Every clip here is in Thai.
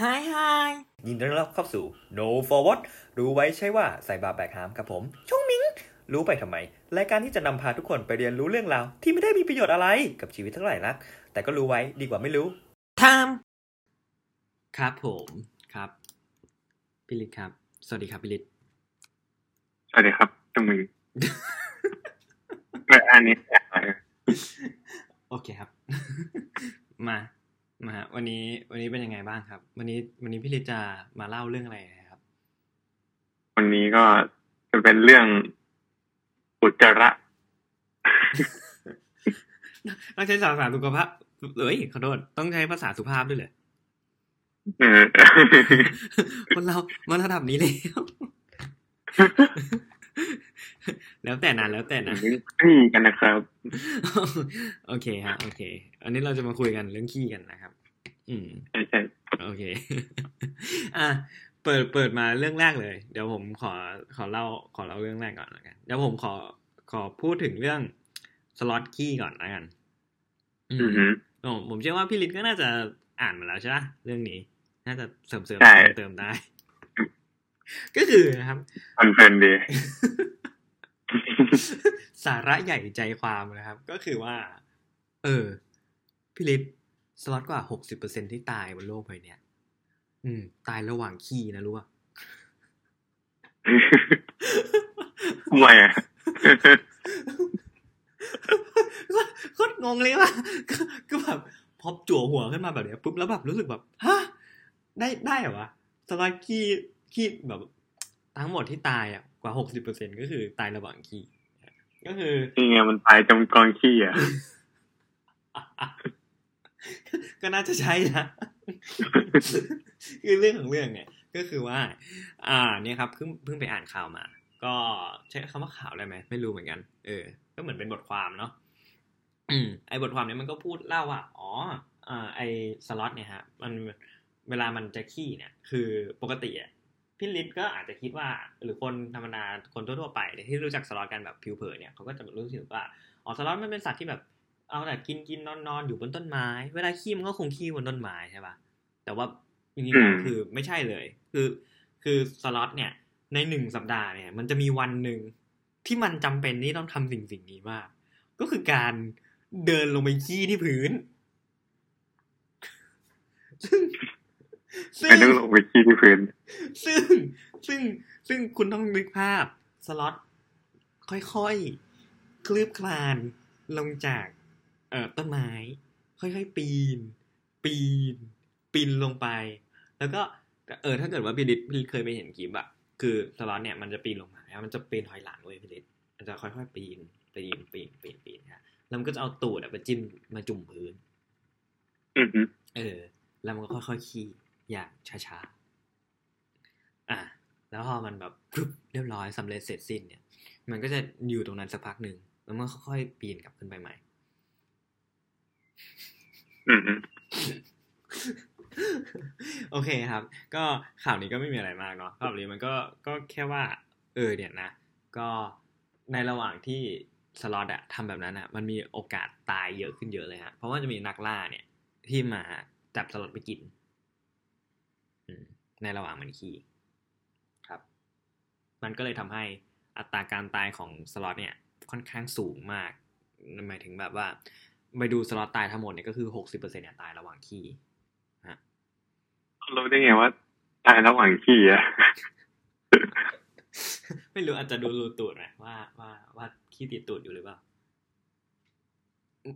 ฮายฮายยินดีต้อนรับเข้าสู่ No Forward รู้ไว้ใช่ว่าใส่บาแบกหามกับผมชงมิง รู้ไปทำไม รายการที่จะนำพาทุกคนไปเรียนรู้เรื่องราว ที่ไม่ได้มีประโยชน์อะไรกับชีวิตเท่าไหร่นัก แต่ก็รู้ไว้ดีกว่าไม่รู้ทามครับผมครับพิลิตครับ สวัสดีครับพิลิตสวัสดีครับจมืออันนี้โอเคครับ มา มาวันนี้วันนี้เป็นยังไงบ้างครับ วันนี้วันนี้พี่ลิจะมาเล่าเรื่องอะไรครับ วันนี้ก็จะเป็นเรื่องอุจจาระต้องใช้ภาษาสุขภาพเอ้ยขอโทษต้องใช้ภาษาสุภาพด้วยเลยคนเรามาระดับนี้แล้ว แล้วแต่นะแล้วแต่นะขี้กันนะครับ โอเคฮะโอเค อันนี้เราจะมาคุยกันเรื่องขี้กันนะครับ อืมใช่ใช่โอเค อะเปิดเปิดมาเรื่องแรกเลย เดี๋ยวผมขอขอเล่าขอเล่าเรื่องแรกก่อนแล้วกันเดี๋ยวผมขอขอพูดถึงเรื่องสล็อตขี้ก่อนแล้วกัน อืมโอ้ผมเชื่อว่าพี่ลินก็น่าจะอ่านมาแล้วใช่ไหมเรื่องนี้ น่าจะเสริมเสริมเติมได้ ก็คือนะครับมันเพลินดีสาระใหญ่ใจความนะครับ ก็คือว่า เออพี่ลิศสล็อตกว่าหกสิบเปอร์เซ็นที่ตายบนโลกใบนี้อืม ตายระหว่างขี้นะรู้ป่ะทำไมอะโคตรงงเลยว่ะก็แบบพอจั่วหัวขึ้นมาแบบเนี้ยปุ๊บแล้วแบบรู้สึกแบบฮะได้ได้เหรอวะสล็อต ขี้ขี้แบบทั้งหมดที่ตายอะกว่าหกสิบเปอร์เซ็นก็คือตายระหว่างขี้ก็คือนี่ไงมันตายจมกองขี้อะ ก็น่าจะใช่นะคือเรื่องของเรื่องเนี่ย ก็คือว่า อ่า เนี่ยครับเพิ่งเพิ่งไปอ่านข่าวมา ก็ใช้คำว่าข่าวได้ไหมไม่รู้เหมือนกันเออ ก็เหมือนเป็นบทความเนาะอืมไอ้บทความเนี้ยมันก็พูดเล่าว่าอ๋ออ่าไอ้สล็อตเนี่ยฮะมันเวลามันจะขี้เนี่ย คือปกติอะ พี่ลิศก็อาจจะคิดว่า หรือคนธรรมดาคนทั่วๆไปที่รู้จักสล็อตกันแบบผิวเผินเนี่ยเขาก็จะรู้สึกว่าอ๋อสล็อตมันเป็นสัตว์ที่แบบเอาแต่กินกินนอนนอนอยู่บนต้นไม้ เวลาขี้มันก็คงขี้บนต้นไม้ใช่ป่ะแต่ว่าจริงๆคือไม่ใช่เลย คือ คือสล็อตเนี่ยในหนึ่งสัปดาห์เนี่ย มันจะมีวันหนึ่งที่มันจำเป็นที่ต้องทำสิ่งสิ่งนี้มาก ก็คือการเดินลงไปขี้ที่พื้นซึ่ง ซึ่งต้องลงไปขี้ที่พื้นซึ่งซึ่งซึ่งคุณต้องนึกภาพสล็อตค่อยๆ คลืบคลานลงจาก เอ่อต้นไม้ ค่อยๆ ปีน ปีน ปีนลงไป แล้วก็เออถ้าเกิดว่าพี่ดิพี่เคยไปเห็นคลิปอะคือสล็อตเนี่ยมันจะปีนลงมาแล้วมันจะปีนถอยหลังเว้ยพี่ดิมันจะค่อยๆ ปีนปีนปีนปีนปีนฮะแล้วมันก็จะเอาตูดไปจิ้มมาจุ่มพื้นเออ แล้วมันก็ค่อยๆขี้ อย่างช้าๆ อะ แล้วพอมันแบบปุ๊บเรียบร้อยสำเร็จเสร็จสิ้นเนี่ย มันก็จะอยู่ตรงนั้นสักพักหนึ่งแล้วมันค่อยๆปีนกลับขึ้นไปใหม่โอเคครับ ก็ข่าวนี้ก็ไม่มีอะไรมากเนาะข่าวนี้มันก็ก็แค่ว่า เออเนี่ยนะ ก็ในระหว่างที่สล็อตอะทำแบบนั้นอะมันมีโอกาสตายเยอะขึ้นเยอะเลยฮะเพราะว่าจะมีนักล่าเนี่ย ที่มาจับสล็อตไปกิน ในระหว่างมันขี้ครับ มันก็เลยทำให้อัตราการตายของสล็อตเนี่ยค่อนข้างสูงมากหมายถึงแบบว่าไปดูสล็อตตายทั้งหมดเนี่ยก็คือหกสิบเปอร์เซ็นต์เนี่ยตายระหว่างขี้ฮะรู้ได้ไงว่า ตายระหว่างขี่อะไม่รู้อาจจะดูรูตูดไหมว่าว่าว่าขี้ติดตูดอยู่หรือเปล่า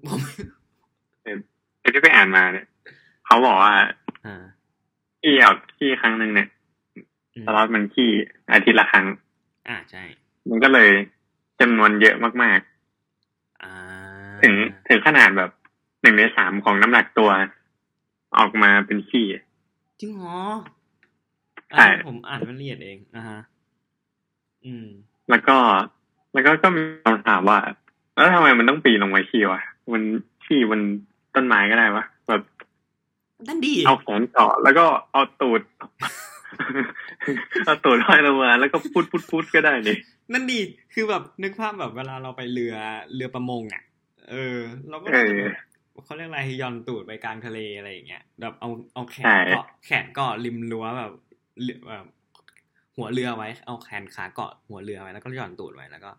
ผมเที่ไปอ่านมาเนี่ย เขาบอกว่า ขี้เอาขี้ครั้งหนึ่งเนี่ยสล็อตมันขี้อาทิตย์ละครั้ง อ่าใช่ มันก็เลยจำนวนเยอะมากๆถึงถึงขนาดแบบหนึ่งในสามของน้ำหนักตัว ออกมาเป็นขี้จริงเหรอใช่ผมอ่านมันละเอียดเองนะฮะ อืม แล้วก็ แล้วก็ก็มีคำถามว่า แล้วทำไมมันต้องปีนลงมาขี้วะมันขี้บนต้นไม้ก็ได้วะแบบ นั่นดี เอาแขนเกาะแล้วก็เอาตูด เอาตูดห้อยลงมาแล้วก็พุดพุดพุดก็ได้นี่นั่นดี คือแบบนึกภาพแบบเวลาเราไปเรือเรือประมงอะ เออ เราก็เขาเรียกอะไรย่อนตูดไปกลางทะเลอะไรอย่างเงี้ยแบบเอาเอาแขนเกาะแขนเกาะริมรั้วแบบแบบหัวเรือไว้ เอาแขนขาเกาะหัวเรือไว้แล้วก็ย่อนตูดไว้แล้วก็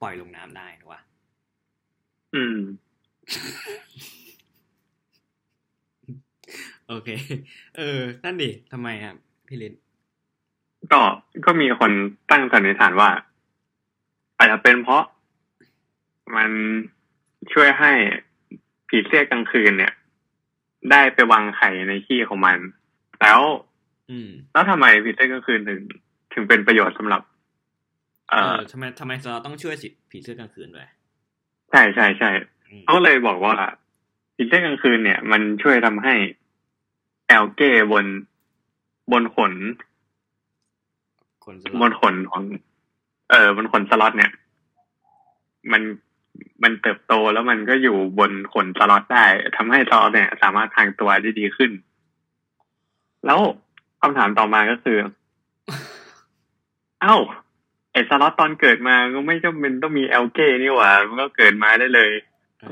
ปล่อยลงน้ำได้ถูกปะอืม โอเค เออ นั่นดิทำไมครับพี่ลินก็ก็มีคนตั้งสันนิษฐานว่าอาจจะเป็นเพราะมันช่วยให้ผีเสื้อกลางคืนเนี่ย ได้ไปวางไข่ในขี้ของมัน แล้วอืมแล้วทำไมผีเสื้อกลางคืนถึง ถึงเป็นประโยชน์สำหรับ เออทำไมทำไมเราต้องช่วยสิผีเสื้อกลางคืนด้วยใช่ใช่ใช่เขาเลยบอกว่า ผีเสื้อกลางคืนเนี่ย มันช่วยทำให้algae บนบนขนบนขนของ เออบนขนสล็อตเนี่ย มันมันเติบโตแล้วมันก็อยู่บนขนสล็อตได้ทำให้สล็อตเนี่ย สามารถพรางตัวได้ดีขึ้น แล้วคำถามต่อมาก็คือ เอ้าไอสล็อตตอนเกิดมาก็ไม่จำเป็นต้องมี algae นี่หว่า มันก็เกิดมาได้เลย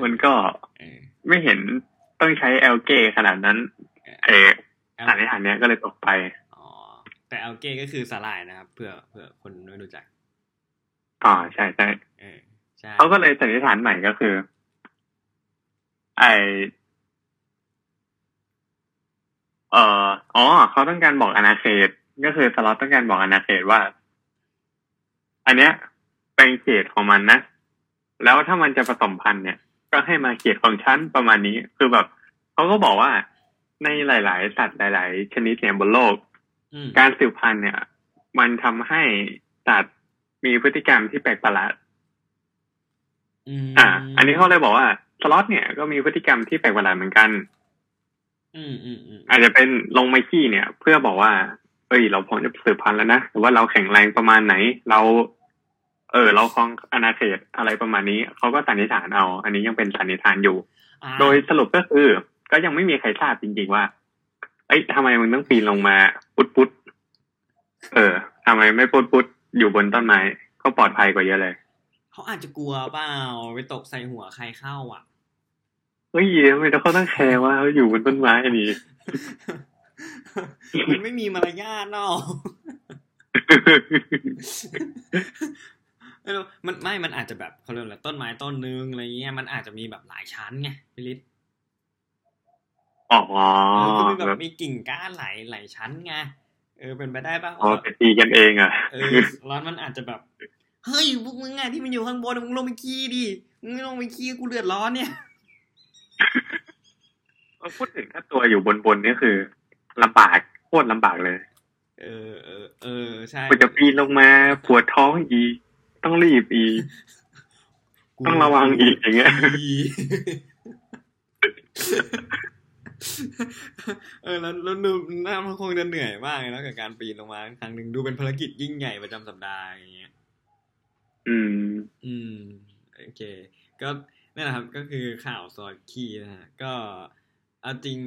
มันก็ ไม่เห็นต้องใช้เอลเก้ขนาดนั้นเออสันนิษฐานเนี้ยก็เลยตกไปแต่เอลเก้ก็คือสาลายนะครับเพื่อเพื่อคนไม่รู้จักอ๋อใช่ใช่เขาก็เลยสันนิษฐานใหม่ก็คือ ไอเอ่ออ๋อเขาต้องการบอกอนาเขตก็คือสล็อตต้องการบอกอนาเขตว่า อันเนี้ยเป็นเขตของมันนะ แล้วถ้ามันจะผสมพันธุ์เนี่ย ก็ให้มาเขตของฉันประมาณนี้ คือแบบเขาก็บอกว่าในหลาย ๆ สัตว์หลาย ๆ ชนิดเนี่ยบนโลก การสืบพันธุ์เนี่ย มันทำให้สัตว์มีพฤติกรรมที่แปลกประหลาดอ่า อันนี้เขาเลยบอกว่าสล็อตเนี่ยก็มีพฤติกรรมที่แปลกประหลาดเหมือนกัน อืมอืมอืมอาจจะเป็นลงไมขี้เนี่ย เพื่อบอกว่า เอ้ย เราพร้อมจะสืบพันธุ์แล้วนะแต่ว่าเราแข็งแรงประมาณไหน เรา เออ เราคลองอนาเขตอะไรประมาณนี้เขาก็สันนิษฐานเอา อันนี้ยังเป็นสันนิษฐานอยู่ โดยสรุปก็คือ ก็ยังไม่มีใครทราบจริงๆว่า เอ้ยทำไมมึงต้องปีนลงมาปุดปุดเออทำไมไม่ปุดปุดอยู่บนต้นไม้ก็ปลอดภัยกว่าเยอะเลยเขาอาจจะกลัวเปล่าไปตกใส่หัวใครเข้า อะเฮ้ยทำไมเขาต้องแคร์ว่าเขาอยู่บนต้นไม้อันนี้มันไม่มีมารยาทเนาะ มันไม่ มันอาจจะแบบเขาเรียกอะไรต้นไม้ต้นนึงอะไรเงี้ย มันอาจจะมีแบบหลายชั้นไงพี่ลิศอ๋อคือแบบมีกิ่งก้านหลายหลายชั้นไง เออ เป็นไปได้ปะอ๋อไปตีกันเองอะ เออร้อนมันอาจจะแบบ เฮ้ยพวกมึงไงที่มันอยู่ข้างบนมึงลงไปขี้ดิ มึงไม่ลงไปขี้กูเดือดร้อนเนี่ยพูดถึงถ้าตัวอยู่บนบนนี่คือลำบากโคตรลำบากเลย เออ เออ เออ ใช่มันจะปีนลงมาปวดท้องอี ต้องรีบอีต้องระวังอีกอย่างเงี้ยเออแล้วแล้วดูน่ามันคงจะเหนื่อยมากเลยนะกับการปีนลงมาครั้งหนึ่งดูเป็นภารกิจยิ่งใหญ่ประจำสัปดาห์อย่างเงี้ย อืม อืม โอเค ก็นี่แหละครับก็คือข่าวซอยคีนะฮะก็เอาจริง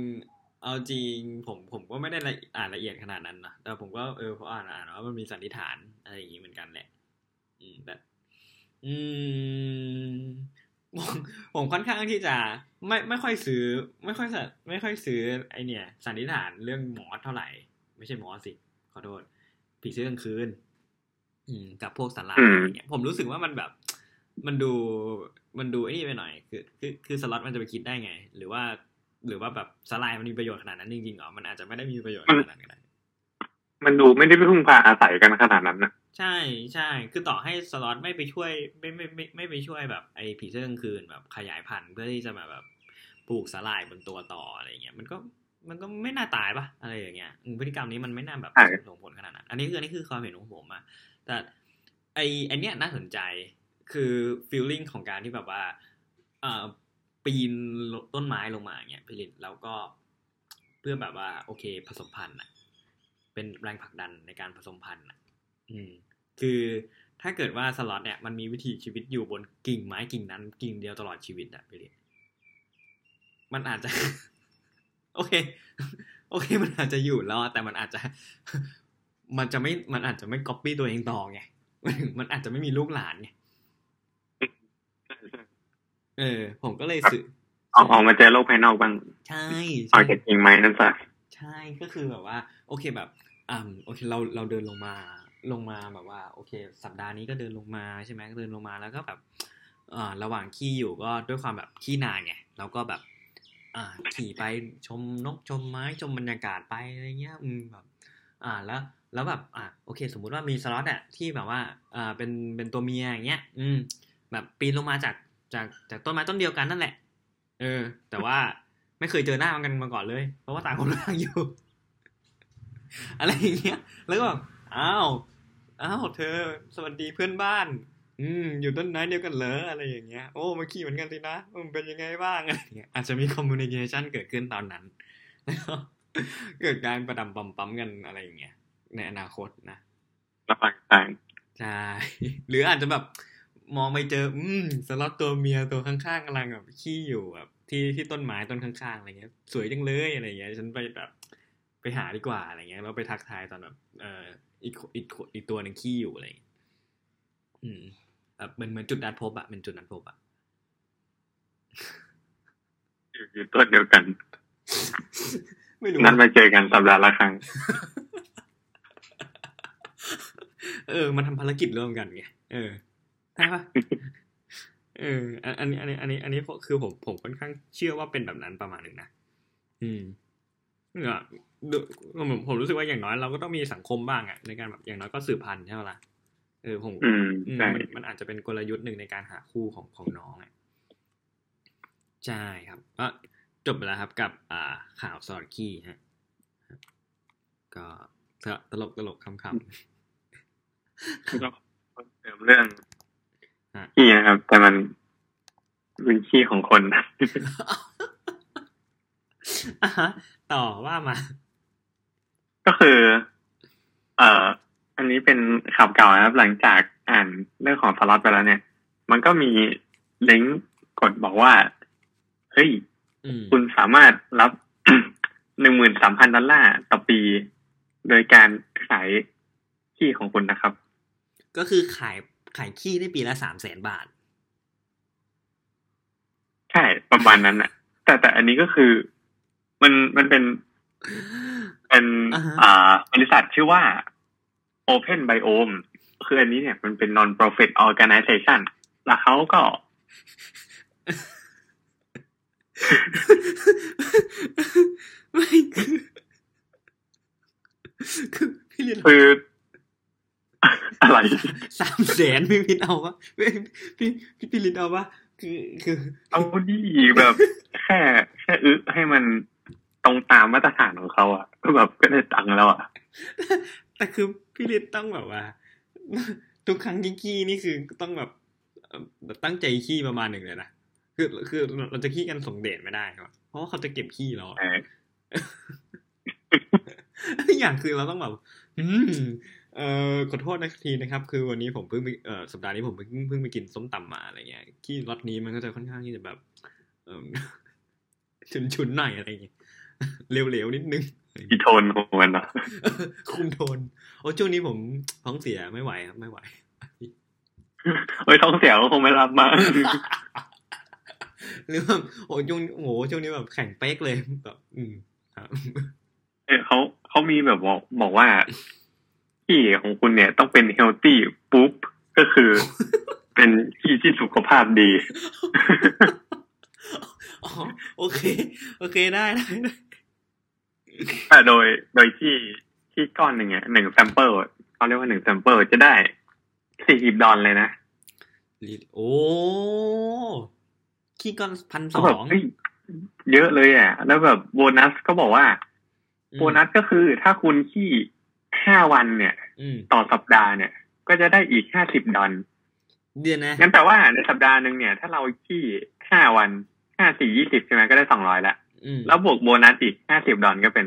เอาจริงผมผมก็ไม่ได้อ่านละเอียดขนาดนั้นนะแต่ผมก็เออพออ่านอ่านว่ามันมีสันนิษฐานอะไรอย่างงี้เหมือนกันแหละ อืมแต่อืมผมค่อนข้างที่จะไม่ไม่ค่อยซื้อ ไม่ค่อยไม่ค่อยซื้อไอเนี่ย สันนิษฐานเรื่องหมอเท่าไหร่ ไม่ใช่หมอสิขอโทษผีเสื้อกลางคืน อืม กับพวกสันลาอะไรเงี้ยผมรู้สึกว่ามันแบบ มันดูมันดูไอ้นี่ไปหน่อย คือ คือคือสล็อตมันจะไปคิดได้ไง หรือว่า หรือว่าแบบสลายมันมีประโยชน์ขนาดนั้นจริงๆเหรอมันอาจจะไม่ได้มีประโยชน์ขนาดนั้นก็ได้มันดูไม่ได้ไปพึ่งพาอาศัยกันขนาดนั้นนะ ใช่ใช่ คือต่อให้สล็อตไม่ไปช่วยไม่ไม่ไม่ไม่ไปช่วยแบบไอ้ผีเสื้อกลางคืนแบบขยายพันธุ์เพื่อที่จะมาแบบปลูกสลายบนตัวต่ออะไรเงี้ยมันก็มันก็ไม่น่าตายปะอะไรอย่างเงี้ยพฤติกรรมนี้มันไม่น่าแบบส่งผลขนาดนั้นอันนี้คืออันนี้คือความเห็นของผมอะแต่ไอไอเนี้ยน่าสนใจคือฟีลลิ่งของการที่แบบว่าเอ่อปีนต้นไม้ลงมาเงี้ยพิลิตแล้วก็เพื่อแบบว่า โอเคผสมพันธุ์อะเป็นแรงผลักดันในการผสมพันธุ์อะอืม คือถ้าเกิดว่าสล็อตเนี่ยมันมีวิถีชีวิตอยู่บนกิ่งไม้กิ่งนั้น กิ่งเดียวตลอดชีวิตอะไปเลยมันอาจจะ โอเค โอเค มันอาจจะอยู่รอดแต่มันอาจจะ มันจะไม่มันอาจจะไม่ก๊อปปี้ตัวเองต่อไงมันอาจจะไม่มีลูกหลานไงเออ ผมก็เลยซื้อออกออกมาเจอโลกภายนอกบ้าง ใช่ออกใช่จากจริงไหมนั่นซะใช่ก็คือแบบว่า โอเคแบบอ่าโอเคเราเราเดินลงมา ลงมาแบบว่าโอเค สัปดาห์นี้ก็เดินลงมาใช่ไหมเดินลงมาแล้วก็แบบอ่าระหว่างขี่อยู่ก็ด้วยความแบบขี่นานไงเราก็แบบอ่าขี่ไปชมนกชมไม้ชมบรรยากาศไปอะไรเงี้ยอืมแบบอ่าแล้วแล้วแบบอ่าโอเค สมมุติว่ามีสล็อตอะที่แบบว่าอ่าเป็นเป็นตัวเมียอย่างเงี้ย อืม แบบปีนลงมาจากจากจากต้นไม้ต้นเดียวกันนั่นแหละ เออ แต่ว่าไม่เคยเจอหน้ากันมาก่อนเลย เพราะว่าต่างคนต่างอยู่ อะไรอย่างเงี้ยแล้วก็แบบ อ้าวอ้าวเธอ สวัสดีเพื่อนบ้าน อืม อยู่ต้นไม้เดียวกันเหรออะไรอย่างเงี้ย โอ้มาขี่เหมือนกันสินะอืมเป็นยังไงบ้างอะไรอย่างเงี้ยอาจจะมีคอมมูนิเคชันเกิดขึ้นตอนนั้นแล้วก็เกิดการประดำปั๊มปั๊มกันอะไรอย่างเงี้ยในอนาคตนะระหว่างทางใช่หรืออาจจะแบบมองไปเจอ อืมสล็อตตัวเมียตัวข้างๆกำลังแบบขี้อยู่แบบที่ที่ต้นไม้ต้นข้างๆอะไรเงี้ย สวยจังเลยอะไรเงี้ย ฉันไปแบบ ไปหาดีกว่าอะไรเงี้ยแล้วไปทักทายตอนแบบ เอ่อ อีกอีกอีกตัวหนึ่งขี้อยู่อะไรเงี้ยอืมแบบเหมือนเหมือนจุดนัดพบอะเป็นจุดนัดพบอะอยู่อยู่ต้นเดียวกันไม่รู้นัดมาเจอกันสัปดาห์ละครั้ง เออ มันทำภารกิจร่วมกันไงเออใช่ปะเอออันอันนี้ อันนี้ อันนี้ อันนี้คือผมผมค่อนข้างเชื่อว่าเป็นแบบนั้นประมาณหนึ่งนะ อืมเนี่ยดู ผมผมรู้สึกว่าอย่างน้อยเราก็ต้องมีสังคมบ้างอะในการแบบอย่างน้อยก็สืบพันธุ์ใช่ไหมล่ะเออผมอืมอืมใช่มันมันอาจจะเป็นกลยุทธ์หนึ่งในการหาคู่ของของน้องอะใช่ครับก็จบไปแล้วครับกับ อ่าข่าวสอดขี้ฮะก็ตลกตลกคำคำแล้วก็เสริมเรื่องฮะขี้นะครับ แต่มันเป็นขี้ของคนอะฮะต่อว่ามา ก็คือ เอ่อ อันนี้เป็นข่าวเก่านะครับ หลังจากอ่านเรื่องของสล็อตไปแล้วเนี่ย มันก็มีลิงก์กดบอกว่า เฮ้ยอืมคุณสามารถรับหนึ่งหมื่นสามพันดอลลาร์ต่อปี โดยการขายขี้ของคุณนะครับ ก็คือขายขายขี้ได้ปีละสามแสนบาท ใช่ ประมาณนั้นน่ะแต่แต่อันนี้ก็คือ มันมันเป็น เป็นอ่าฮะอ่าบริษัทชื่อว่า Open Biome คืออันนี้เนี่ยมันเป็น non-profit organization แล้วเขาก็ ไม่คือคือพี่เรียนคืออะไรสามแสนพี่พินเอาปะพี่พี่พี่พี่ลินเอาปะคือคือ เอาดีแบบ แค่แค่อึให้มันต รงตามมาตรฐานของเขาอะก็แบบก็ได้ตังค์แล้วอะแต่คือพี่ลินต้องแบบว่า ทุกครั้งที่ขี้นี่คือต้องแบบเอ่อแบบตั้งใจขี้ประมาณหนึ่งเลยนะคือคือเราจะขี้กันส่งเดชไม่ได้ครับเพราะว่าเขาจะเก็บขี้เราอะเอออย่างคือเราต้องแบบอืมเอ่อขอโทษนะทีนะครับ คือวันนี้ผมเพิ่งไปเอ่อสัปดาห์นี้ผมเพิ่งเพิ่งไปกินส้มตำมาอะไรเงี้ยขี้รสนี้มันก็จะค่อนข้างที่จะแบบ เอ่อชุนๆหน่อยอะไรเงี้ย เหลวๆนิดนึงอีโทนของมันเนาะคุมโทน โอ้ช่วงนี้ผมท้องเสียไม่ไหวครับไม่ไหวเฮ้ยท้องเสียก็คงไม่รับมาหรือว่าโอ้ช่วงโอ้โหช่วงนี้แบบแข่งเป๊กเลยแบบอืมครับเออเขาเขามีแบบบอกบอกว่าขี้ของคุณเนี่ยต้องเป็น healthy poop ก็คือ เป็นขี้ที่สุขภาพดี อ๋อ โอเค โอเคได้ได้ได้ แต่โดยโดยที่ที่ก้อนหนึ่งอะหนึ่ง sample เขาเรียกว่าหนึ่ง sample จะได้สี่สิบดอลเลยนะลีดโอ้ขี้ก้อนพันสก็อแบบงเฮ้ยเยอะเลยอะ แล้วแบบโบนัสก็บอกว่า โบนัสก็คือถ้าคุณขี้ห้าวันเนี่ยอืมต่อสัปดาห์เนี่ย ก็จะได้อีกห้าสิบดอลเดือนนะงั้นแปลว่าในสัปดาห์หนึ่งเนี่ย ถ้าเราขี้ห้าวันห้าสี่ยี่สิบใช่ไหมก็ได้สองร้อยละอืม แล้วบวกโบนัสอีกห้าสิบดอลก็เป็น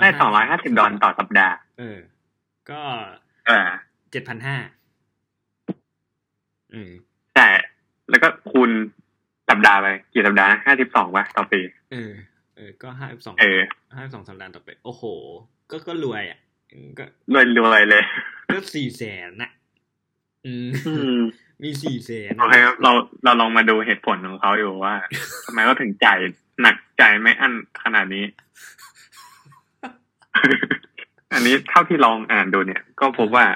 ได้สองร้อยห้าสิบดอลต่อสัปดาห์ เออ ก็เออเจ็ดพันห้าอืมใช่แล้วก็คูณสัปดาห์ไปกี่สัปดาห์ห้าสิบสองวะต่อปี เออ เออ ก็ห้าสองเออห้าสองสัปดาห์ต่อไปโอ้โห ก็ก็รวยอะอืมก็รวยรวยๆเลย ก็สี่แสนน่ะอืมอืม มีสี่แสนโอเคครับ เราเราลองมาดูเหตุผลของเขาอยู่ว่าทำไมเขาถึงจ่าย หนักใจไม่อั้นขนาดนี้ อันนี้เท่าที่ลองอ่านดูเนี่ย ก็พบว่า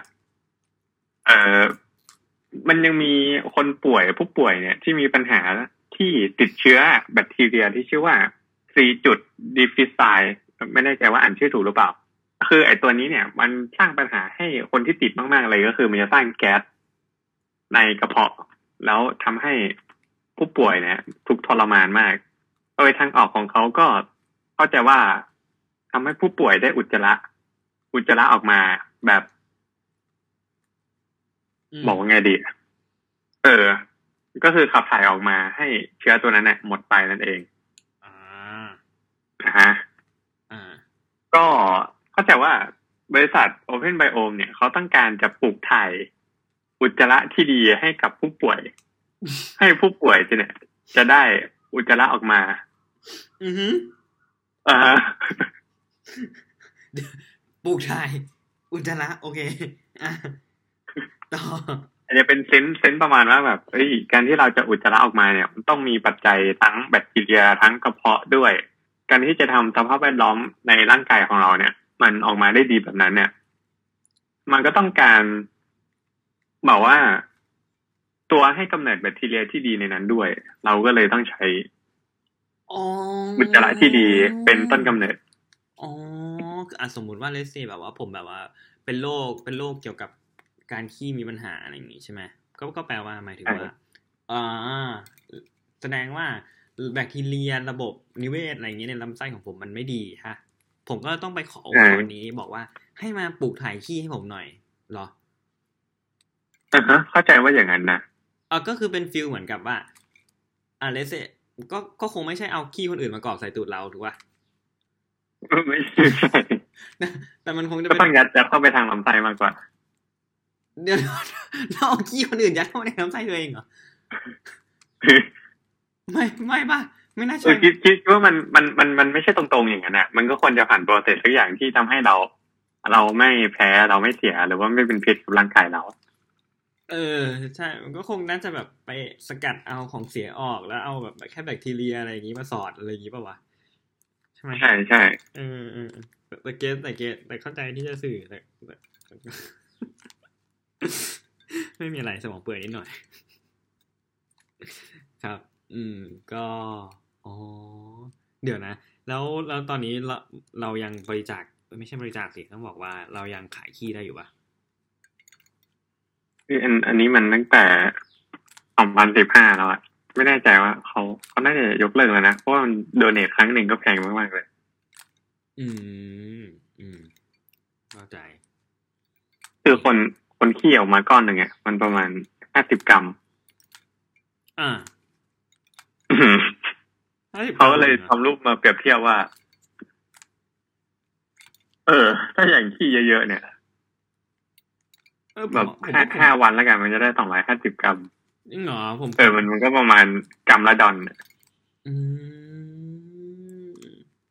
เออมันยังมีคนป่วยผู้ป่วยเนี่ย ที่มีปัญหาที่ติดเชื้อแบคทีเรียที่ชื่อว่า C จุดดีฟิไซไม่แน่ใจว่าอ่านชื่อถูกหรือเปล่า คือไอ้ตัวนี้เนี่ย มันสร้างปัญหาให้คนที่ติดมากๆเลยก็คือมันจะสร้างแก๊สในกระเพาะ แล้วทำให้ผู้ป่วยเนี่ยทุกทรมานมาก โดยทางออกของเขาก็เข้าใจว่าทำให้ผู้ป่วยได้อุจจาระ อุจจาระออกมาแบบมบอกว่าไงดี เออ ก็คือขับถ่ายออกมาให้เชื้อตัวนั้นเนี่ยหมดไปนั่นเองอ่านะฮะอ่าก็เข้าใจว่าบริษัท Open Biome เนี่ยเขาต้องการจะปลูกถ่ายอุจจาระที่ดีให้กับผู้ป่วย ให้ผู้ป่วยจะเนี่ย จะได้ อุจจาระออกมา อือฮึอ่าฮะปลูกถ่าย อุจจาระโอเคอะต่ออาจจะเป็นเซนส์เซนส์ประมาณว่าแบบเอ้ยการที่เราจะอุจจาระออกมาเนี่ย มันต้องมีปัจจัยทั้งแบคทีเรียทั้งกระเพาะด้วย การที่จะทำสภาพแวดล้อมในร่างกายของเราเนี่ย มันออกมาได้ดีแบบนั้นเนี่ย มันก็ต้องการบอกว่า ตัวให้กำเนิดแบคทีเรียที่ดีในนั้นด้วย เราก็เลยต้องใช้อ๋ออุจจาระที่ดีเป็นต้นกำเนิดอ๋ออะสมมุติว่าเลสเซแบบว่าผมแบบว่า เป็นโรคเป็นโรคเกี่ยวกับการขี้มีปัญหาอะไรอย่างงี้ใช่ไหมก็ก็แปลว่าหมายถึงใช่ว่าอ่าแสดงว่าแบคทีเรียระบบนิเวศอะไรอย่างเงี้ยในลำไส้ของผมมันไม่ดีฮะผมก็ต้องไปขอองค์กรนี้บอกว่า ให้มาปลูกถ่ายขี้ให้ผมหน่อยเหรออ่าฮะเข้าใจว่าอย่างนั้นนะ อะก็คือเป็น feel เหมือนกับว่าอะ let's say ก็ก็คงไม่ใช่เอาขี้คนอื่นมากรอกใส่ตูดเราถูกป่ะไม่ใช่แต่มันคงจะก็เป็นต้องยัดยัดเข้าไปทางลำไส้มากกว่า เดี๋ยวเราเอาขี้คนอื่นยัดเข้าไปในลำไส้ตัวเองเหรอไม่ไม่ป่ะไม่น่าเอใช่อคิดคิดว่ามันมันมันมันไม่ใช่ตรงๆอย่างนั้นอะมันก็ควรจะผ่าน process ทุกอย่างที่ทำให้เรา เราไม่แพ้เราไม่เสียหรือว่าไม่เป็นพิษกับร่างกายเรา เออใช่มันก็คงน่าจะแบบไปสกัดเอาของเสียออกแล้วเอาแบบแค่แบคทีเรียอะไรอย่างงี้มาสอดอะไรอย่างงี้ป่ะวะใช่ไหมใช่ใช่เออเออเออแต่แต่เกตแต่เกตแต่เข้าใจที่จะสื่อแต่แต่ไม่มีอะไรสมองเปื่อยนิดหน่อย ครับ อืม ก็อ๋อเดี๋ยวนะ แล้วแล้วตอนนี้เราเรายังบริจาคเอ้ยไม่ใช่บริจาคสิต้องบอกว่าเรายังขายขี้ได้อยู่ปะ คืออันอันนี้มันตั้งแต่สองพันสิบห้าแล้วอะไม่แน่ใจว่าเขาเขาน่าจะยกเลิกแล้วนะ เพราะว่ามันโดเนทครั้งหนึ่งก็แพงมากๆเลย อืม อืมเข้าใจ คือคนคนขี้ออกมาก้อนหนึ่งอะมันประมาณห้าสิบกรัม อ่าเขาก็เลยทำรูปมาเปรียบเทียบว่า เออ ถ้าอย่างขี้เยอะๆเนี่ย เออผมแบบผมห้าผมห้าวันแล้วกันมันจะได้สองร้อยห้าสิบกรัมจริงเหรอผมเออมันมันก็ประมาณกรัมละดอนอืม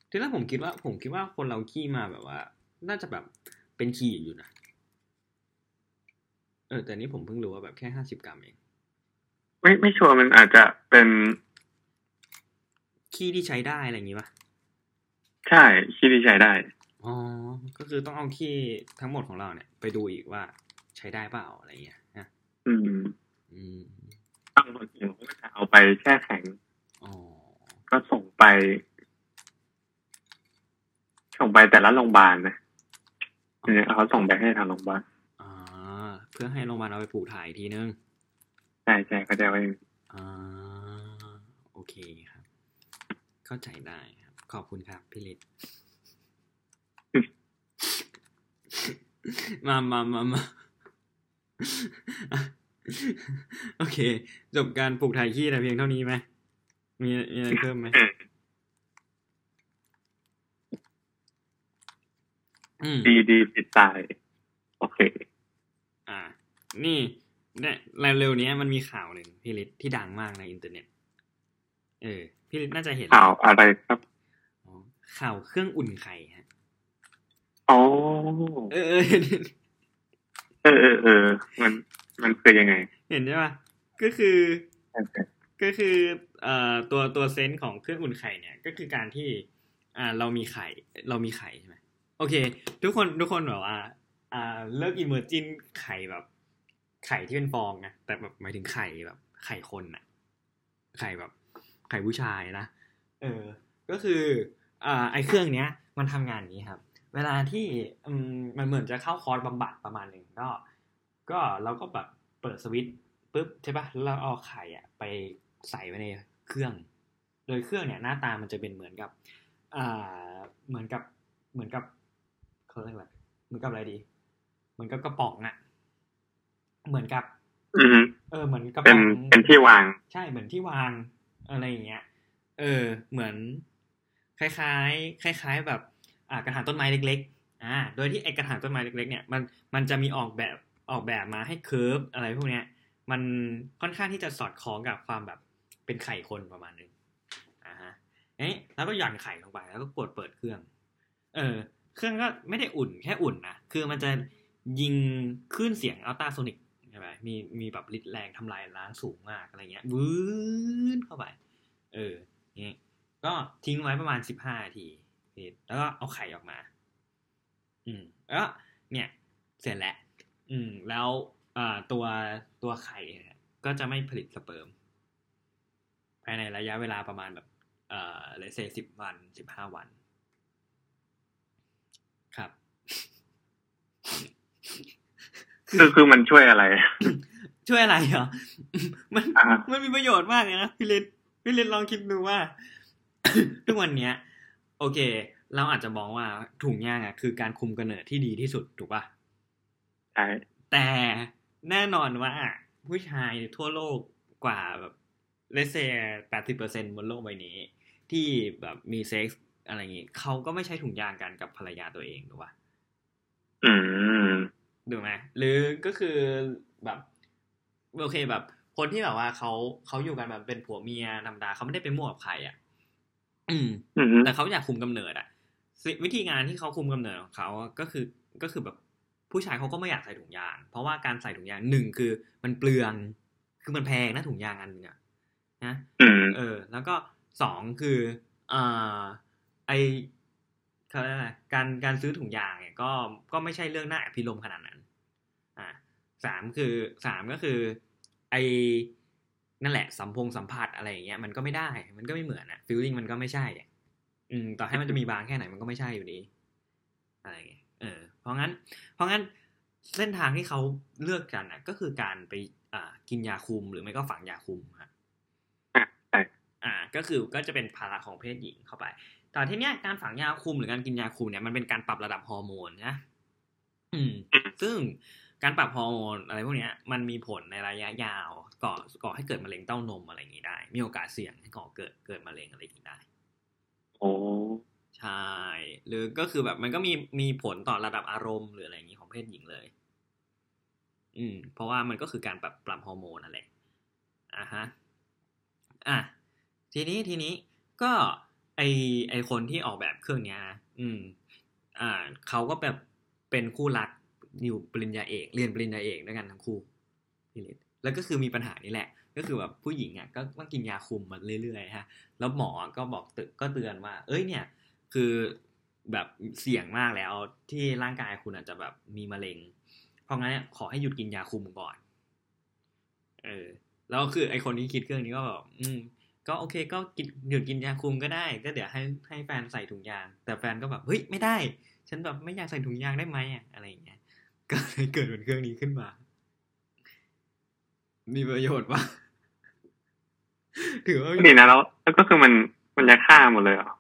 ทีแรกผมคิดว่า ผมคิดว่าคนเราขี้มาแบบว่า น่าจะแบบเป็นขี้อยู่นะเออแต่นี่ผมเพิ่งรู้ว่าแบบแค่ห้าสิบกรัมเองไม่ไม่ชัวร์มันอาจจะเป็นขี้ที่ใช้ได้อะไรอย่างงี้ปะใช่ขี้ที่ใช้ได้อ๋อก็คือต้องเอาขี้ทั้งหมดของเราเนี่ย ไปดูอีกว่า ใช้ได้เปล่าอะไรเงี้ยนะอืม อืมบางคนเขาก็จะเอาไปแช่แข็งอ๋อก็ส่งไป ส่งไปแต่ละโรงพยาบาลนะเนี่ยเขาส่งไปให้ทางโรงพยาบาลอ่าเพื่อให้โรงพยาบาลเอาไปปลูกถ่ายอีกทีนึงใช่ใช่เขาใจะไว้อ่าโอเคครับ เข้าใจได้ครับ ขอบคุณครับพี่ฤทธิ์มามามามา โอเค จบการปลูกถ่ายขี้แต่เพียงเท่านี้ไหมมีมีอะไรเพิ่มไหมอืมดีดีปิดตาย โอเค อ่า นี่เนี่ยเร็วๆเนี้ยมันมีข่าวหนึ่งพี่ฤทธิ์ที่ดังมากในอินเทอร์เน็ต เออ พี่ฤทธิ์น่าจะเห็นข่าวอะไรครับอ๋อข่าวเครื่องอุ่นไข่ฮะ อ๋อ เออ เออเออเออเออมันมันคือยังไง เห็นใช่ป่ะก็คือก็คือเอ่อตัวตัวเซนส์ของเครื่องอุ่นไข่เนี่ยก็คือการที่อ่าเรามีไข่เรามีไข่ใช่ไหมโอเค ทุกคนทุกคนแบบว่าอ่าเลิก imagine ไข่แบบ ไข่ที่เป็นฟองนะแต่แบบหมายถึงไข่แบบ ไข่คนน่ะไข่แบบ ไข่ผู้ชายนะเออ ก็คืออ่าไอเครื่องเนี้ย มันทำงานอย่างนี้ครับ เวลาที่อืมมันเหมือนจะเข้าคอร์สบำบัดประมาณหนึ่งก็ ก็เราก็แบบเปิดสวิตช์ปุ๊บใช่ปะแล้วเราเอาไข่อะไปใส่ไว้ในเครื่อง โดยเครื่องเนี่ยหน้าตามันจะเป็นเหมือนกับอ่าเหมือนกับเหมือนกับเขาเรียกอะไรเหมือนกับอะไรดี เหมือนกับกระป๋องอะเหมือนกับอืมเออเหมือนกระเป็ป๋นองเป็นที่วาง ใช่เหมือนที่วางอะไรอย่างเงี้ย เออ เหมือน คล้ายๆ คล้าย ๆแบบอ่า กระถางต้นไม้เล็กๆอ่าโดยที่ไอกระถางต้นไม้เล็กๆเนี่ยมันมันจะมีออกแบบออกแบบมาให้เคิร์ฟอะไรพวกเนี้ยมันค่อนข้างที่จะสอดคล้องกับความแบบเป็นไข่คนประมาณนึงอ่าฮะเอ๊ะแล้วก็หย่อนไข่ลงไปแล้วก็กดเปิดเครื่อง เออ เครื่องก็ไม่ได้อุ่นแค่อุ่นนะคือมันจะยิงคลื่นเสียงอัลตราโซนิกใช่ไหมมีมีแบบฤทธิ์แรงทำลายล้างสูงมากอะไรเงี้ยวื้นเข้าไป เออนี่ก็ทิ้งไว้ประมาณสิบห้านาที แล้วก็เอาไข่ออกมา อืมแล้วเนี่ย เสร็จแล้วอืม แล้วอ่าตัวตัวไข่เนี่ยก็จะไม่ผลิตสเปิร์มภายในระยะเวลาประมาณแบบ เอ่อเลเซสิบวันสิบห้าวัน ครับ คือคือมันช่วยอะไร ช่วยอะไรเหรอ มันอ่ามันมีประโยชน์มากเลยนะพี่ลิศพี่ลิศลองคิดดูว่า ทุกวันเนี้ย โอเค เราอาจจะมองว่าถุงยางอะคือการคุมกำเนิดที่ดีที่สุดถูกปะใช่แต่แน่นอนว่าผู้ชายทั่วโลกกว่าแบบเลเซแปดสิบเปอร์เซ็นบนโลกใบนี้ ที่แบบมีเซ็กส์อะไรอย่างงี้เขาก็ไม่ใช้ถุงยางกันกับภรรยาตัวเองถูกปะอืมถูกไหมหรือก็คือแบบโอเคแบบ คนที่แบบว่าเขาเขาอยู่กันแบบเป็นผัวเมียธรรมดาเขาไม่ได้ไปมั่วกับใครอะอืมอืม แต่เขาอยากคุมกำเนิดอะสิวิธีงานที่เขาคุมกำเนิดของเขาอะก็คือก็คือแบบผู้ชายเขาก็ไม่อยากใส่ถุงยาง เพราะว่าการใส่ถุงยางหนึ่งคือมันเปลือง คือมันแพงนะถุงยางอันนึงอะนะอืมเออ แล้วก็สองคืออ่าไอเขาเรียกอะไรการการซื้อถุงยางเนี่ยก็ก็ไม่ใช่เรื่องน่าอภิรมย์ขนาดนั้น อ่าสามคือสามก็คือ ไอ นั่นแหละสัมพงสัมผัสอะไรอย่างเงี้ยมันก็ไม่ได้ มันก็ไม่เหมือนอะ feeling มันก็ไม่ใช่อะอืมต่อให้มันจะมีบางแค่ไหนมันก็ไม่ใช่อยู่ดีอะไรอย่างเงี้ยเออ เพราะงั้น เพราะงั้นเส้นทางที่เขาเลือกกันอะก็คือการไปอ่ากินยาคุมหรือไม่ก็ฝังยาคุมครับอะใช่อ่า ก็คือก็จะเป็นภาระของเพศหญิงเข้าไปแต่ทีเนี้ยการฝังยาคุมหรือการกินยาคุมเนี่ยมันเป็นการปรับระดับฮอร์โมนนะอืม ซึ่ง การปรับฮอร์โมนอะไรพวกนี้มันมีผลในระยะยาวก่อก่อให้เกิดมะเร็งเต้านมอะไรอย่างนี้ได้ มีโอกาสเสี่ยงให้ก่อเกิดเกิดมะเร็งอะไรอย่างนี้ได้โอ้ใช่หรือก็คือแบบมันก็มีมีผลต่อระดับอารมณ์หรืออะไรอย่างนี้ของเพศหญิงเลย อืม เพราะว่ามันก็คือการปรับปรับฮอร์โมนนั่นแหละอะฮะอะทีนี้ทีนี้ก็ไอไอคนที่ออกแบบเครื่องเนี้ยนะอืม อ่าเขาก็แบบเป็นคู่รัก อยู่ปริญญาเอกเรียนปริญญาเอกด้วยกันทั้งคู่พี่เล็กแล้วก็คือมีปัญหานี้แหละ ก็คือแบบผู้หญิงอะก็ต้องกินยาคุมมาเรื่อยๆฮะแล้วหมอก็บอกตึกก็เตือนว่า เอ้ยเนี่ย คือแบบเสี่ยงมากแล้วที่ร่างกายคุณอาจจะแบบมีมะเร็ง เพราะงั้นเนี่ยขอให้หยุดกินยาคุมก่อน เออ แล้วคือไอคนที่คิดเครื่องนี้ก็แบบอืม ก็โอเคก็กินหยุดกินยาคุมก็ได้ ก็เดี๋ยวให้ให้แฟนใส่ถุงยาง แต่แฟนก็แบบเฮ้ยไม่ได้ ฉันแบบไม่อยากใส่ถุงยางได้ไหมอะอะไรอย่างเงี้ย ก็เลยเกิดเป็นเครื่องนี้ขึ้นมา มีประโยชน์ปะถือว่ามีดีนะแล้วแล้วก็คือมันมันจะฆ่าหมดเลยเหรอ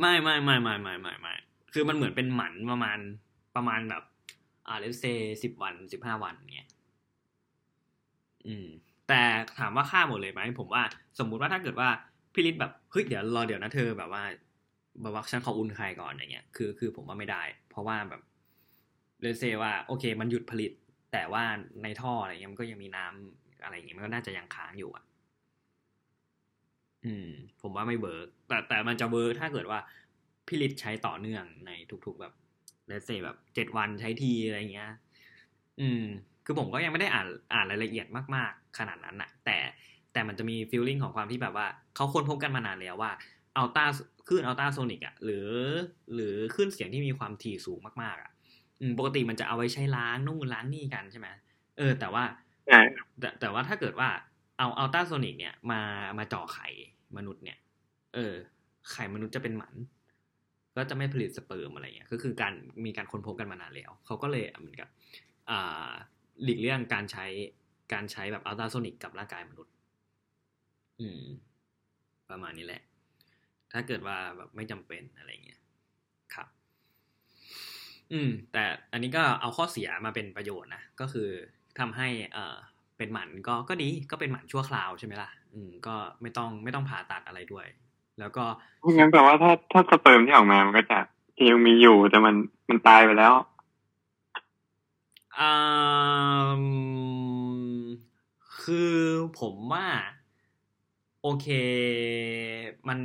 ไม่ไม่ไม่ไม่ไม่ไม่ไม่คือมันเหมือนเป็นหมันประมาณประมาณแบบ อ่าเลเซสิบวันสิบห้าวันเงี้ยอืม แต่ถามว่าฆ่าหมดเลยไหมผมว่า สมมุติว่าถ้าเกิดว่าพี่ฤทธิ์แบบเฮ้ยเดี๋ยวรอเดี๋ยวนะเธอแบบว่าแบบว่าฉันขออุ่นไข่ก่อนอย่างเงี้ยคือคือผมว่าไม่ได้ เพราะว่าแบบ let's say ว่าโอเค มันหยุดผลิต แต่ว่าในท่ออะไรเงี้ยมันก็ยังมีน้ำอะไรเงี้ยมันก็น่าจะยังค้างอยู่อะ อืม ผมว่าไม่ work แต่แต่มันจะ work ถ้าเกิดว่าพี่ฤทธิ์ใช้ต่อเนื่องในทุก ๆ แบบ let's say แบบเจ็ดวันใช้ทีอะไรเงี้ย อืม คือผมก็ยังไม่ได้อ่านอ่านรายละเอียดมาก ๆ ขนาดนั้นอะแต่แต่มันจะมี feeling ของความที่แบบว่าเขาค้นพบกันมานานแล้วว่า ultra คลื่นอัลต้าโซนิกอะหรือ หรือคลื่นเสียงที่มีความถี่สูงมากๆอะ ปกติมันจะเอาไว้ใช้ล้างนู่นล้างนี่กันใช่ไหมเออ แต่ว่าใช่แต่แต่ว่าถ้าเกิดว่าเอาอัลต้าโซนิกเนี่ยมามาจ่อไข่มนุษย์เนี่ย เออ ไข่มนุษย์จะเป็นหมัน ก็จะไม่ผลิตสเปิร์มอะไรเงี้ยก็คือการมีการค้นพบกันมานานแล้วเขาก็เลยเหมือนกับอ่าหลีกเลี่ยงการใช้การใช้แบบอัลตราโซนิกกับร่างกายมนุษย์ อืม ประมาณนี้แหละ ถ้าเกิดว่าแบบไม่จำเป็นอะไรเงี้ยครับ อืม แต่อันนี้ก็เอาข้อเสียมาเป็นประโยชน์นะก็คือทำให้เอ่อเป็นหมันก็ก็ดีก็เป็นหมันชั่วคราวใช่ไหมล่ะ อืม ก็ไม่ต้องไม่ต้องผ่าตัดอะไรด้วย แล้วก็งั้นแปลว่าถ้าถ้าสเปิร์มที่ออกมามันก็จะยังมีอยู่แต่มันมันตายไปแล้วอ่าคือผมว่า โอเค มัน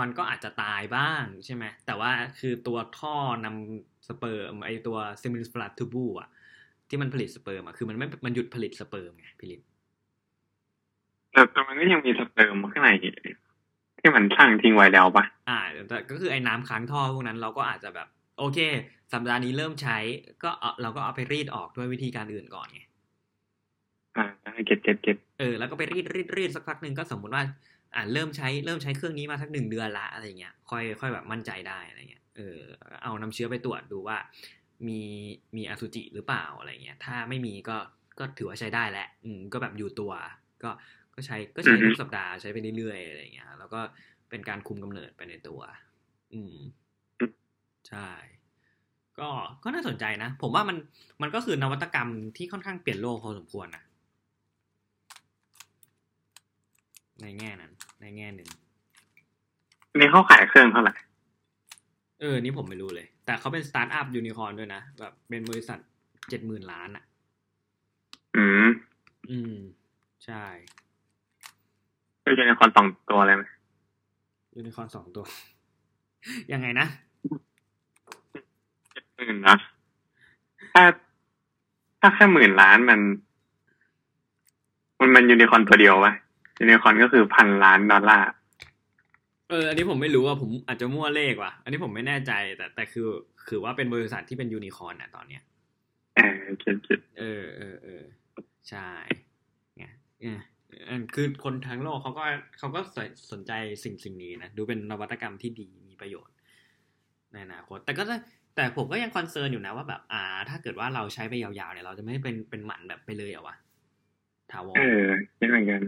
มันก็อาจจะตายบ้างใช่ไหมแต่ว่าคือตัวท่อนำสเปิร์มไอตัว seminiferous tubule อะที่มันผลิตสเปิร์มอะคือมันไม่มันหยุดผลิตสเปิร์มไงพี่ลินแต่แต่มันก็ยังมีสเปิร์มข้างในที่มันสร้างทิ้งไว้แล้วปะอ่าแต่ก็คือไอ้น้ำค้างท่อพวกนั้นเราก็อาจจะแบบ โอเค สัปดาห์นี้เริ่มใช้ ก็เอาเราก็เอาไปรีดออกด้วยวิธีการอื่นก่อนไง อ่า get get get เออแล้วก็ไปรีดรีดรีดสักพักหนึ่งก็สมมติว่า อ่าเริ่มใช้เริ่มใช้เครื่องนี้มาสักหนึ่งเดือนละอะไรเงี้ยค่อยค่อยแบบมั่นใจได้อะไรเงี้ยเออเอาน้ำเชื้อไปตรวจดูว่า มีมีอสุจิหรือเปล่าอะไรเงี้ยถ้าไม่มีก็ก็ถือว่าใช้ได้แหละอืมก็แบบอยู่ตัว ก็ก็ใช้ก็ใช้ทุกสัปดาห์ใช้ไปเรื่อยๆอะไรเงี้ยแล้วก็เป็นการคุมกำเนิดไปในตัว อืมใช่ก็ก็น่าสนใจนะ ผมว่ามันมันก็คือนวัตกรรมที่ค่อนข้างเปลี่ยนโลกพอสมควรนะ ในแง่นั้น ในแง่หนึ่งนี่เขาขายเครื่องเท่าไหร่ เออ นี่ผมไม่รู้เลย แต่เขาเป็นสตาร์ทอัพยูนิคอร์นด้วยนะ แบบเป็นบริษัทเจ็ดหมื่นล้านอะ อืม อืม ใช่ก็ยูนิคอร์นสองตัวเลยไหมยูนิคอร์นสองตัว ยังไงนะหมื่นนะ ถ้า ถ้าแค่หมื่นล้านมัน มันมันยูนิคอร์นตัวเดียวปะ ยูนิคอร์นก็คือพันล้านดอลลาร์เอออันนี้ผมไม่รู้ว่าผมอาจจะมั่วเลขว่ะ อันนี้ผมไม่แน่ใจ แต่แต่คือ คือว่าเป็นบริษัทที่เป็นยูนิคอร์นนะตอนเนี้ยเออ get get เออเออเออใช่ไงเออเออคือคนทั้งโลกเขาก็เขาก็สนสนใจสิ่งสิ่งนี้นะ ดูเป็นนวัตกรรมที่ดีมีประโยชน์ในอนาคตแต่ก็แต่ผมก็ยัง concern อยู่นะว่าแบบ อ่า ถ้าเกิดว่าเราใช้ไปยาวๆเนี่ยเราจะไม่เป็นเป็นหมันแบบไปเลยเหรอวะถาวรเออคิดเหมือนกัน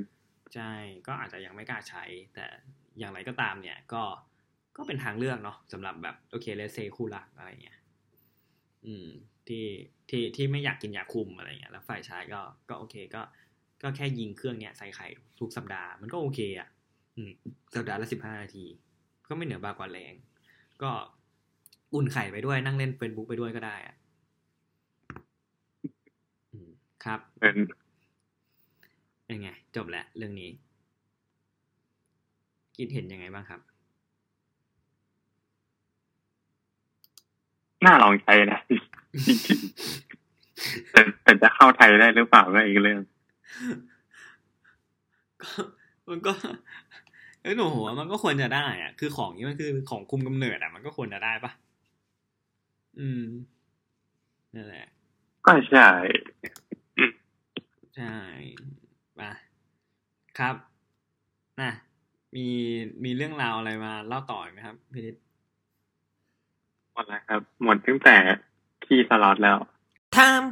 ใช่ก็อาจจะยังไม่กล้าใช้ แต่อย่างไรก็ตามเนี่ยก็ก็เป็นทางเลือกเนาะสำหรับแบบโอเคเลเซคู่รักอะไรเงี้ยอืมที่ที่ที่ไม่อยากกินยาคุมอะไรเงี้ยแล้วฝ่ายชายก็ก็โอเคก็ก็แค่ยิงเครื่องเนี้ยใส่ไข่ทุกสัปดาห์มันก็โอเคอะอืมสัปดาห์ละสิบห้านาที ก็ไม่เหนือบากว่าแรง ก็อุ่นไข่ไปด้วยนั่งเล่นเฟซบุ๊กไปด้วยก็ได้อะครับเป็น เป็นไง จบแล้วเรื่องนี้ คิดเห็นยังไงบ้างครับ น่าลองใช้นะจริงๆแต่แต่จะเข้าไทยได้หรือเปล่าก็อีกเรื่องก็มันก็เอ้ยหนูหัวมันก็ควรจะได้อะคือของนี้มันคือของคุมกำเนิดอะมันก็ควรจะได้ปะอืมนั่นแหละก็ใช่ใช่ มาครับนะมีมีเรื่องราวอะไรมาเล่าต่ออีกไหมครับพี่นิดหมดแล้วครับ หมดตั้งแต่ที่สล็อตแล้ว time